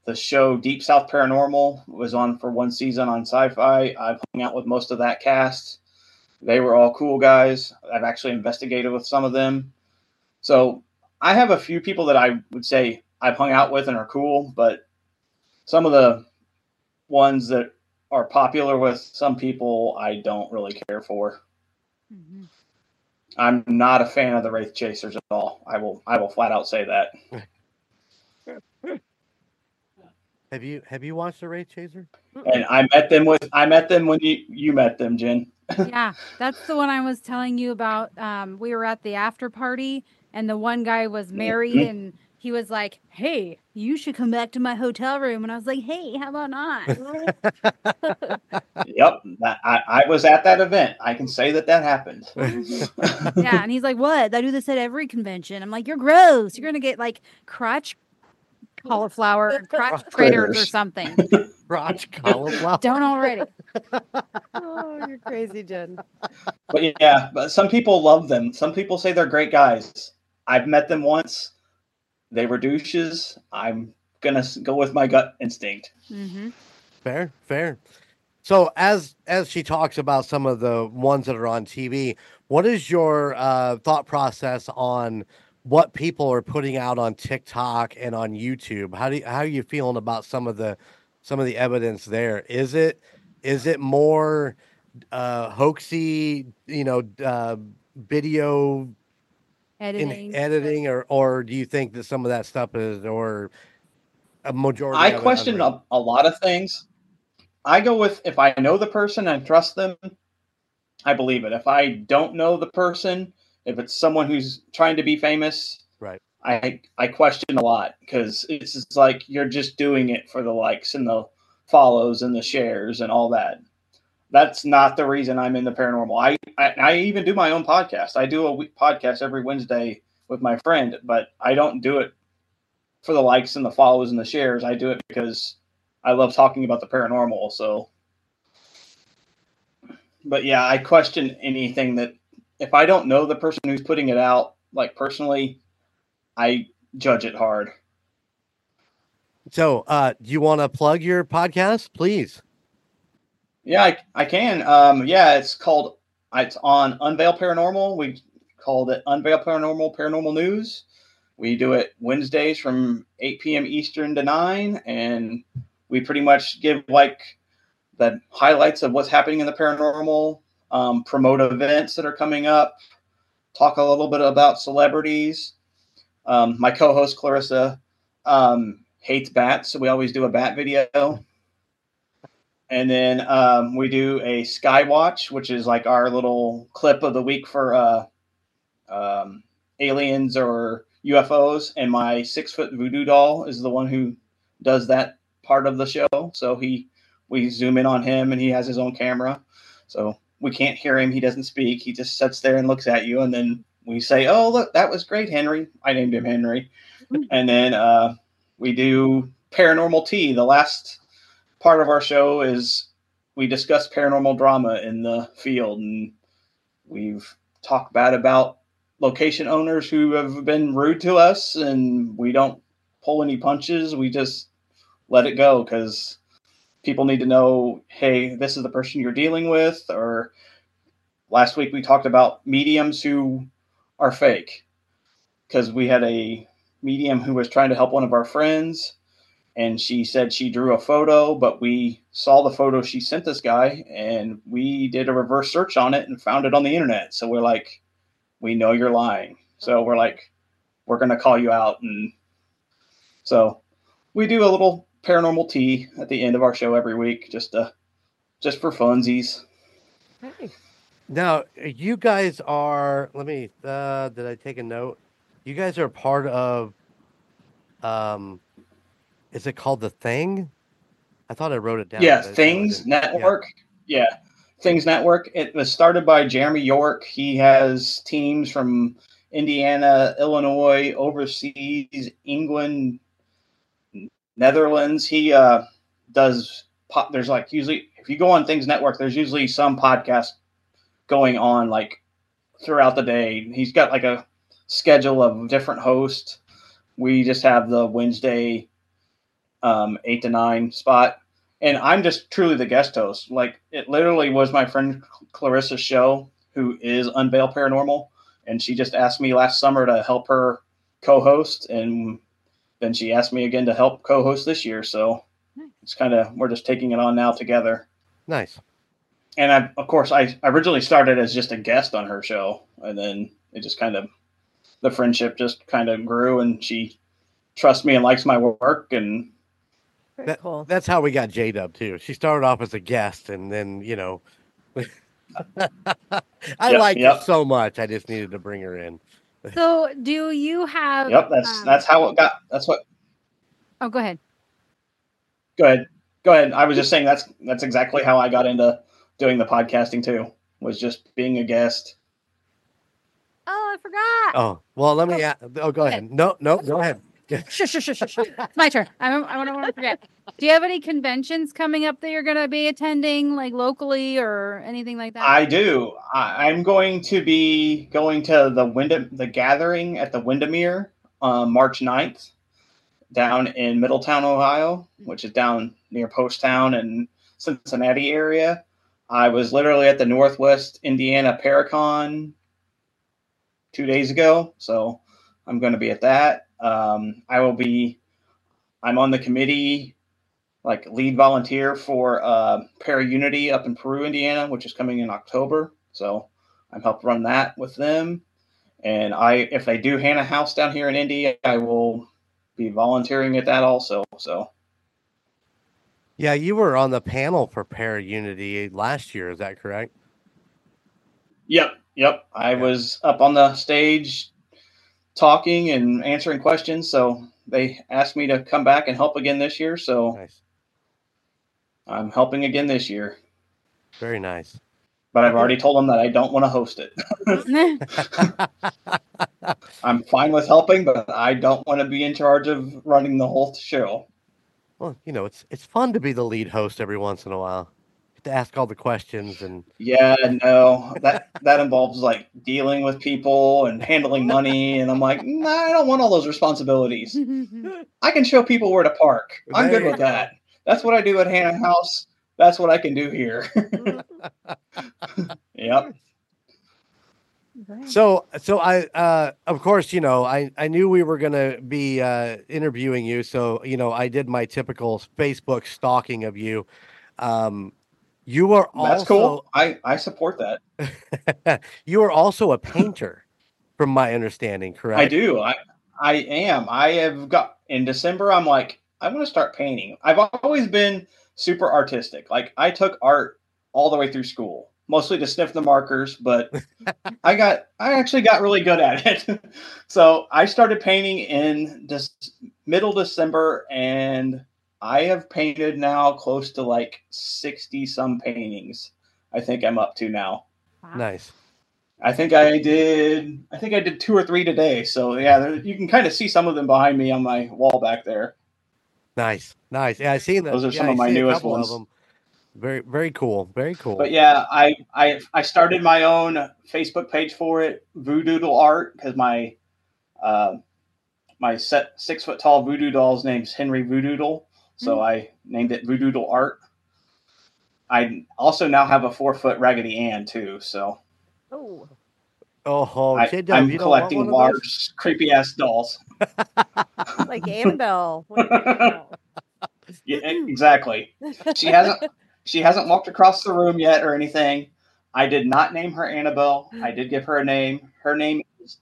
the show Deep South Paranormal was on for one season on Sci-Fi. I've hung out with most of that cast. They were all cool guys. I've actually investigated with some of them. So I have a few people that I would say I've hung out with and are cool, but some of the ones that are popular with some people I don't really care for. Mm-hmm. I'm not a fan of the Wraith Chasers at all. I will I will flat out say that. Have you have you watched the Wraith Chaser? And I met them with I met them when you you met them, Jen. Yeah, that's the one I was telling you about. Um, we were at the after party, and the one guy was married, Mhm. and he was like, "Hey, you should come back to my hotel room." And I was like, "Hey, how about not?" Yep, I, I was at that event. I can say that that happened. yeah, and he's like, "What? I do this at every convention." I'm like, "You're gross. You're gonna get like crotch cauliflower, crotch critters or something. Crotch cauliflower. Don't already." oh, you're crazy, Jen. But yeah, but some people love them. Some people say they're great guys. I've met them once. They were douches. I'm gonna go with my gut instinct. hmm Fair, fair. So as as she talks about some of the ones that are on TV, what is your uh, thought process on what people are putting out on TikTok and on YouTube? How do you, how are you feeling about some of the some of the evidence there? Is it is it more uh, hoaxy, you know, uh, video Editing. editing, or or do you think that some of that stuff is or a majority? I of question unreal? a, a lot of things. I go with if I know the person and trust them, I believe it. If I don't know the person, if it's someone who's trying to be famous, Right. I I question a lot because it's like you're just doing it for the likes and the follows and the shares and all that. That's not the reason I'm in the paranormal. I I, I even do my own podcast. I do a week podcast every Wednesday with my friend, but I don't do it for the likes and the follows and the shares. I do it because I love talking about the paranormal. So, but yeah, I question anything that if I don't know the person who's putting it out, like personally, I judge it hard. So, uh, do you want to plug your podcast, please? Yeah, I, I can. Um, yeah, it's called. It's on Unveil Paranormal. We called it Unveil Paranormal Paranormal News. We do it Wednesdays from 8 p.m. Eastern to 9, and we pretty much give like the highlights of what's happening in the paranormal, um, promote events that are coming up, talk a little bit about celebrities. Um, my co-host Clarissa um, hates bats, so we always do a bat video. And then um, we do a Skywatch, which is like our little clip of the week for uh, um, aliens or UFOs. And my six foot voodoo doll is the one who does that part of the show. So he, we zoom in on him, and he has his own camera. So we can't hear him. He doesn't speak. He just sits there and looks at you, and then we say, "Oh, look, that was great, Henry." I named him Henry. and then uh, we do paranormal tea. The last part of our show is we discuss paranormal drama in the field, and we've talked bad about location owners who have been rude to us, and we don't pull any punches. We just let it go because people need to know, hey, this is the person you're dealing with. Or last week we talked about mediums who are fake because we had a medium who was trying to help one of our friends and she said she drew a photo but we saw the photo she sent this guy and we did a reverse search on it and found it on the internet so we're like we know you're lying so we're like we're going to call you out and so we do a little paranormal tea at the end of our show every week just uh, just for funsies Now, you guys are. Let me. Uh, did I take a note? You guys are part of. Um, is it called the Thing? I thought I wrote it down. yeah but I- no, I things didn't. Yeah. network yeah. things network it was started by jeremy york he has teams from indiana illinois overseas england netherlands he uh does pop there's like usually if you go on things network there's usually some podcast going on like throughout the day. He's got like a schedule of different hosts. We just have the wednesday um, eight to nine spot. And I'm just truly the guest host. Like it literally was my friend Clarissa's show, who is Unveil Paranormal, and she just asked me last summer to help her co-host, and then she asked me again to help co-host this year. So it's kind of we're just taking it on now together. Nice. And I, of course, I originally started as just a guest on her show, and then it just kind of the friendship just kind of grew, and she trusts me and likes my work, and That- cool. That's how we got J Dub too. She started off as a guest, and then you know, I Yep, liked yep. her so much. I just needed to bring her in. So, do you have? yep, that's um, that's how it got. That's what Oh, go ahead. Go ahead. Go ahead. I was just saying that's that's exactly how I got into doing the podcasting too. Was just being a guest. Oh, I forgot. Oh well, let me. a- Oh, go ahead. No, no, go ahead. Shush, shush, shush, shush. It's my turn. I don't, I want to forget. Do you have any conventions coming up that you're going to be attending, like locally or anything like that? I do. I, I'm going to be going to the Wyndham the gathering at the Windermere um, March 9th down in Middletown, Ohio, which is down near Poasttown and Cincinnati area. I was literally at the Northwest Indiana Paracon two days ago, so I'm going to be at that. Um, I will be. I'm on the committee, like lead volunteer for uh, Para Unity up in Peru, Indiana, which is coming in October. So I'm helped run that with them. And I, if they do Hannah House down here in Indy, I will be volunteering at that also. So Yeah, you were on the panel for Para Unity last year. Is that correct? Yep, yep. I Yeah. was up on the stage talking and answering questions. So they asked me to come back and help again this year. So Nice. I'm helping again this year. Very nice. But I've already told them that I don't want to host it. I'm fine with helping, but I don't want to be in charge of running the whole show. Well, you know, it's it's fun to be the lead host every once in a while. To ask all the questions and Yeah, no, that that involves like dealing with people and handling money, and I'm like, nah, I don't want all those responsibilities. I can show people where to park. I'm There good with that. That's what I do at Hannah House. That's what I can do here. yep. So, so I, uh, of course, you know, I, I knew we were gonna be uh, interviewing you, so you know, I did my typical Facebook stalking of you. Um, you are also That's cool. I I support that. you are also a painter, from my understanding, correct? I do. I I am. I have got in December. I'm like, I want to start painting. I've always been super artistic. Like I took art all the way through school, mostly to sniff the markers, but I got I actually got really good at it. so I started painting in this middle December, and I have painted now close to like sixty some paintings. I think I'm up to now. Nice. I think I did. I think I did two or three today. So yeah, there, you can kind of see some of them behind me on my wall back there. Nice, nice. Yeah, I seen that. Those are yeah, some I of my newest couple of ones. them. Very, very cool. Very cool. But yeah, I I I started my own Facebook page for it, Voodoo Art, because my uh, my set six foot tall voodoo doll's name's Henry Voodoo, so mm-hmm. I named it Voodoo Art. I also now have a four foot Raggedy Ann too, so Oh, oh, I, J-Dub, I'm you don't want collecting one large, creepy ass dolls. like Annabelle. What do you know? Yeah, exactly. She hasn't she hasn't walked across the room yet or anything. I did not name her Annabelle. I did give her a name. Her name is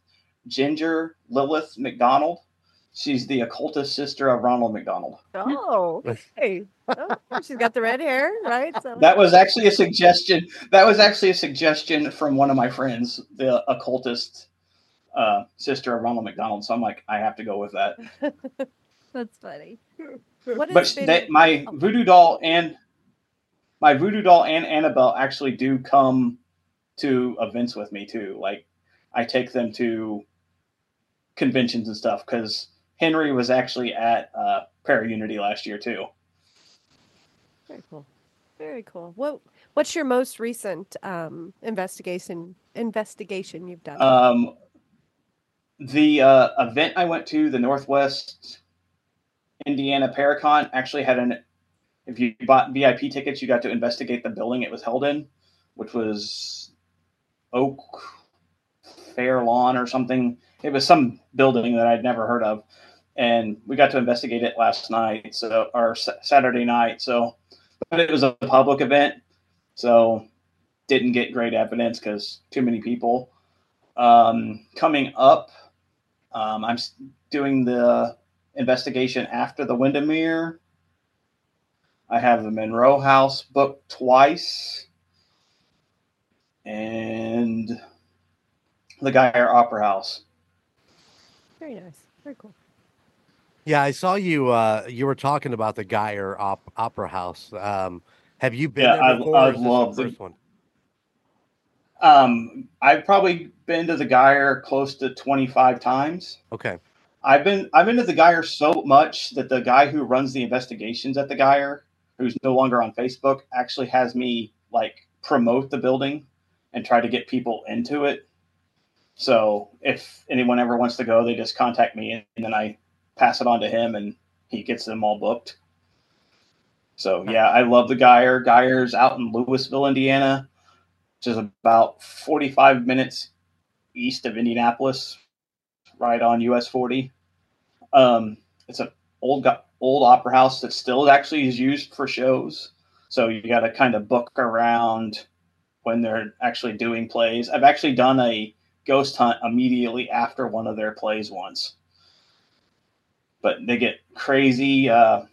Ginger Lilith McDonald. She's the occultist sister of Ronald McDonald. Oh, okay. Oh, she's got the red hair, right? So That was actually a suggestion. That was actually a suggestion from one of my friends, the occultist uh, sister of Ronald McDonald. So I'm like, I have to go with that. That's funny. what but been- they, my oh. voodoo doll and my voodoo doll and Annabelle actually do come to events with me too. Like I take them to conventions and stuff because Henry was actually at uh, Para Unity last year too. Very cool. Very cool. What What's your most recent um, investigation investigation you've done? Um, the uh, event I went to, the Northwest Indiana Paracon, actually had an. If you bought VIP tickets, you got to investigate the building it was held in, which was Oak Fair Lawn or something. It was some building that I'd never heard of, and we got to investigate it last night, so or Sa- Saturday night. So, but it was a public event, so didn't get great evidence because too many people. Um, coming up, um, I'm doing the investigation after the Windermere. I have the Monroe House booked twice, and the Guyer Opera House. Very nice. Very cool. Yeah, I saw you. Uh, you were talking about the Guyer op- Opera House. Um, have you been Yeah, there I-? I love the- first one. Um, I've probably been to the Guyer close to 25 times. Okay. I've been I've been to the Guyer so much that the guy who runs the investigations at the Guyer, who's no longer on Facebook, actually has me like promote the building and try to get people into it. So if anyone ever wants to go, they just contact me and then I pass it on to him and he gets them all booked. So yeah, I love the Guyer. Guyer's out in Lewisville, Indiana, which is about 45 minutes east of Indianapolis, right on US 40. Um, it's an old old opera house that still actually is used for shows. So you got to kind of book around when they're actually doing plays. I've actually done a ghost hunt immediately after one of their plays once. But they get crazy. Uh,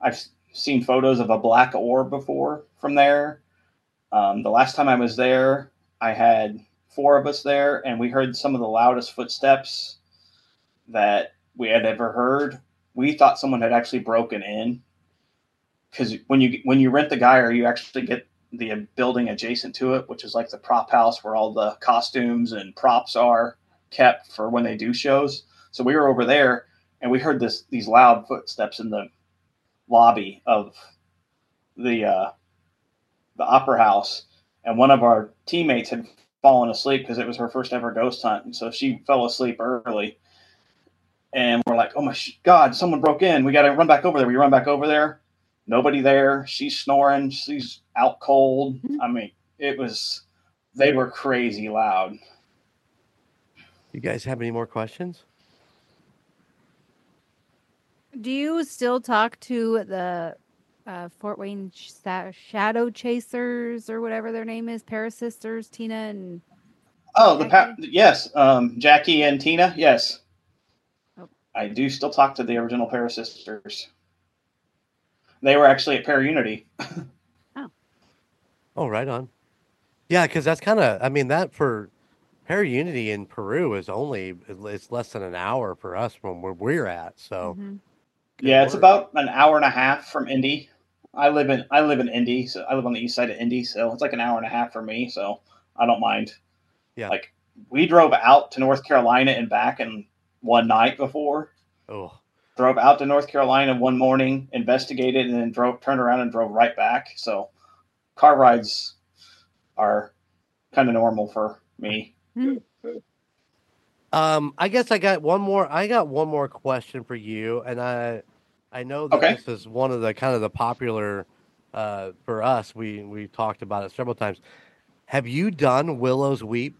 I've seen photos of a black orb before from there. Um, the last time I was there, I had four of us there, and we heard some of the loudest footsteps that we had ever heard. We thought someone had actually broken in because when you when you rent the Guyer, you actually get the building adjacent to it, which is like the prop house where all the costumes and props are kept for when they do shows. So we were over there, and we heard this these loud footsteps in the lobby of the uh, the Opera House, and one of our teammates had fallen asleep because it was her first ever ghost hunt, and so she fell asleep early. And we're like, "Oh my sh- God, someone broke in! We got to run back over there." We run back over there. Nobody there. She's snoring. She's out cold. I mean, it was. They were crazy loud. You guys have any more questions? Do you still talk to the uh, Fort Wayne Sh- Shadow Chasers or whatever their name is, Paris Sisters, Tina and Oh, the pa- yes, um, Jackie and Tina. Yes, Oh. I do still talk to the original Pair of Sisters. They were actually at Para Unity. Oh, Oh, right on. Yeah, because that's kind of, I mean, that for Para Unity in Peru is only, it's less than an hour for us from where we're at. So, Mhm. Yeah, it's about an hour and a half from Indy. I live in I live in Indy, so I live on the east side of Indy, so it's like an hour and a half for me. So I don't mind. Yeah. like we drove out to North Carolina and back in one night before. Oh, Drove out to North Carolina one morning, investigated, and then drove turned around and drove right back. So car rides are kind of normal for me. Um, I guess I got one more. I got one more question for you, and I, I know that Okay. this is one of the kind of the popular, uh, for us. We we talked about it several times. Have you done Willow's Weep?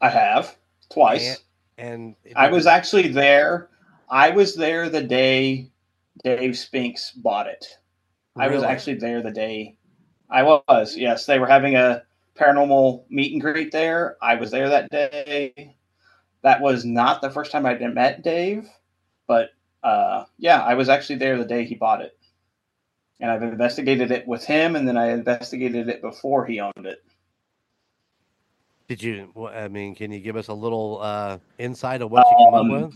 I have twice. And I was actually there. I was there the day Dave Spinks bought it. I was actually there the day I was. Yes, they were having a paranormal meet and greet there. I was there that day. That was not the first time I'd met Dave, but uh, yeah, I was actually there the day he bought it. And I've investigated it with him, and then I investigated it before he owned it. Did you? I mean, can you give us a little uh, insight of what you came Um, up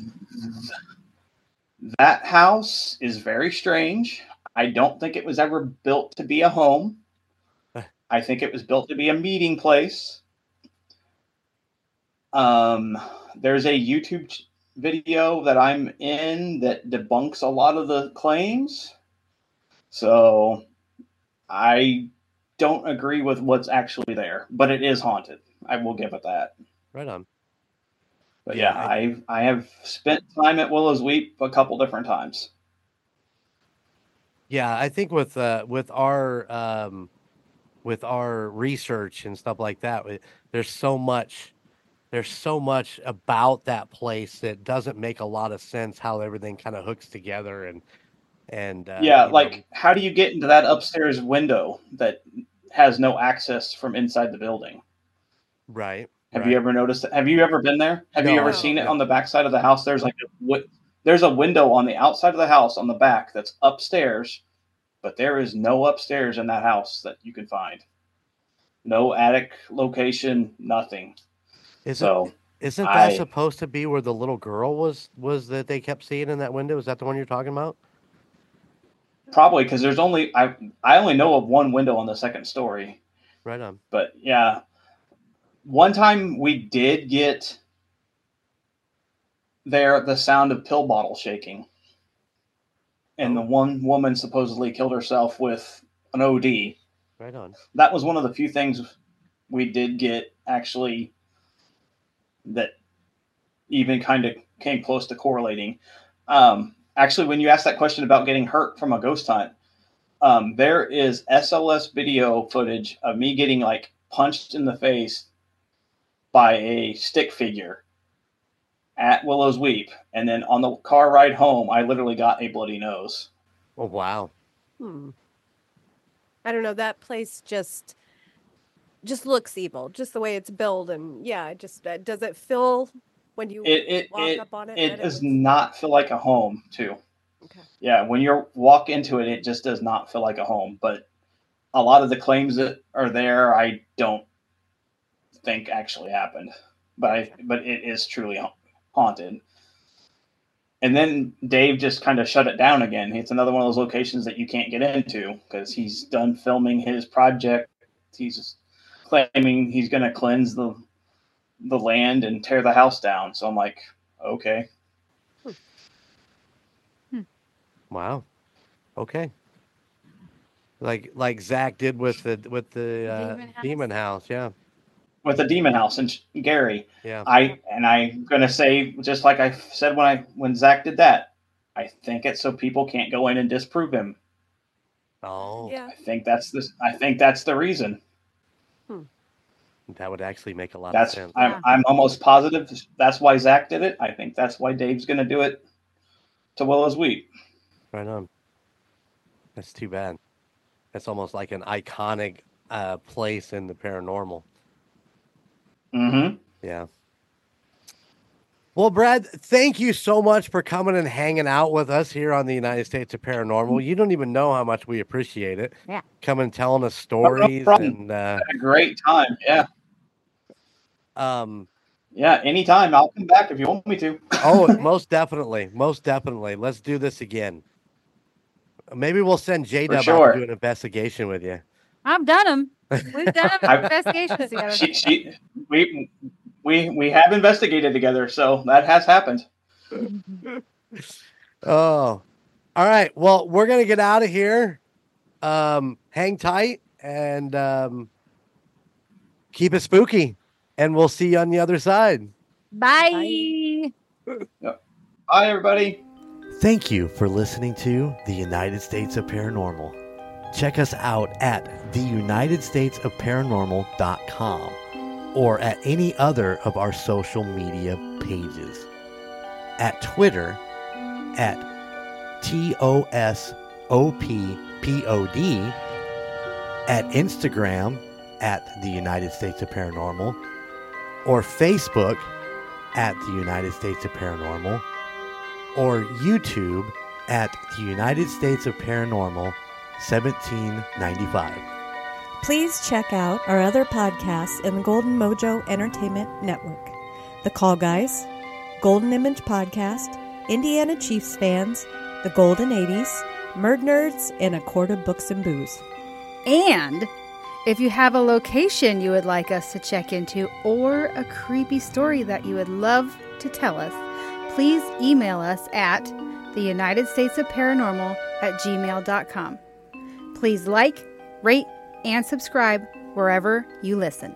with? That house is very strange. I don't think it was ever built to be a home. I think it was built to be a meeting place. Um, there's a YouTube video that I'm in that debunks a lot of the claims. So I don't agree with what's actually there, but it is haunted. I will give it that. Right on. But Yeah, yeah, I- I I have spent time at Willow's Weep a couple different times. Yeah, I think with uh, with our um, with our research and stuff like that, there's so much there's so much about that place that doesn't make a lot of sense how everything kind of hooks together and and uh, yeah, you know, like how do you get into that upstairs window that has no access from inside the building? right. Have right. you ever noticed? that? Have you ever been there? Have you ever No. seen it no. on the back side of the house? There's like a there's a window on the outside of the house on the back that's upstairs, but there is no upstairs in that house that you can find. No attic location, nothing. Isn't So isn't that I- supposed to be where the little girl was was that they kept seeing in that window? Is that the one you're talking about? probably because there's only I I only know of one window on the second story. Right on. but yeah one time we did get there the sound of pill bottle shaking and the oh. one woman supposedly killed herself with an od Right on. that was one of the few things we did get actually that even kind of came close to correlating um, actually when you asked that question about getting hurt from a ghost hunt um, there is sls video footage of me getting like punched in the face by a stick figure at willow's weep and then on the car ride home i literally got a bloody nose Oh wow. Hmm. I don't know. That place just just looks evil, just the way it's built, and yeah, it just uh, does it feel when you it it, walk it, up on it? it does was- not feel like a home too Okay. Yeah, when you walk into it, it just does not feel like a home. But a lot of the claims that are there, I don't think actually happened. But I, but it is truly haunted. And then Dave just kind of shut it down again. It's another one of those locations that you can't get into because he's done filming his project. He's claiming he's going to cleanse the the land and tear the house down. So I'm like, okay. Wow. Okay. like like Zak did with the with the uh, Demon House? demon house. Yeah, with the demon house and Gary. yeah. I and I'm gonna say just like I said when I when Zak did that. I think it's so people can't go in and disprove him. Oh, Yeah. I think that's this. I think that's the reason. That would actually make a lot That's of sense. I'm Yeah. I'm almost positive that's why Zak did it. I think that's why Dave's gonna do it to Willow's Weep. Right on. That's too bad. That's almost like an iconic uh, place in the paranormal. Mm-hmm. Yeah. Well, Brad, thank you so much for coming and hanging out with us here on the United States of Paranormal. You don't even know how much we appreciate it. Yeah. Coming and telling us stories problem. and uh, Had a great time. Yeah. um Yeah. Anytime. I'll come back if you want me to. oh, most definitely. Most definitely. Let's do this again. Maybe we'll send J Dub out sure. to do an investigation with you. I've done them. We've done investigations together. she, she, we, we, we have investigated together, so that has happened. Oh, all right. Well, we're gonna get out of here. Um, hang tight and um, keep it spooky, and we'll see you on the other side. Bye. Bye, everybody. Thank you for listening to the United States of Paranormal. Check us out at theunitedstatesofparanormal.com or at any other of our social media pages. At Twitter at TOSOPPOD, at Instagram at the United States of Paranormal, or Facebook at the United States of Paranormal or YouTube at the United States of Paranormal 1795. Please check out our other podcasts in the Golden Mojo Entertainment Network The Call Guys, Golden Image Podcast, Indiana Chiefs Fans, The Golden 80s, Murd Nerds, and A Quart of Books and Booze. And if you have a location you would like us to check into or a creepy story that you would love to tell us, please email us at the United States of Paranormal at gmail.com. Please like, rate, and subscribe wherever you listen.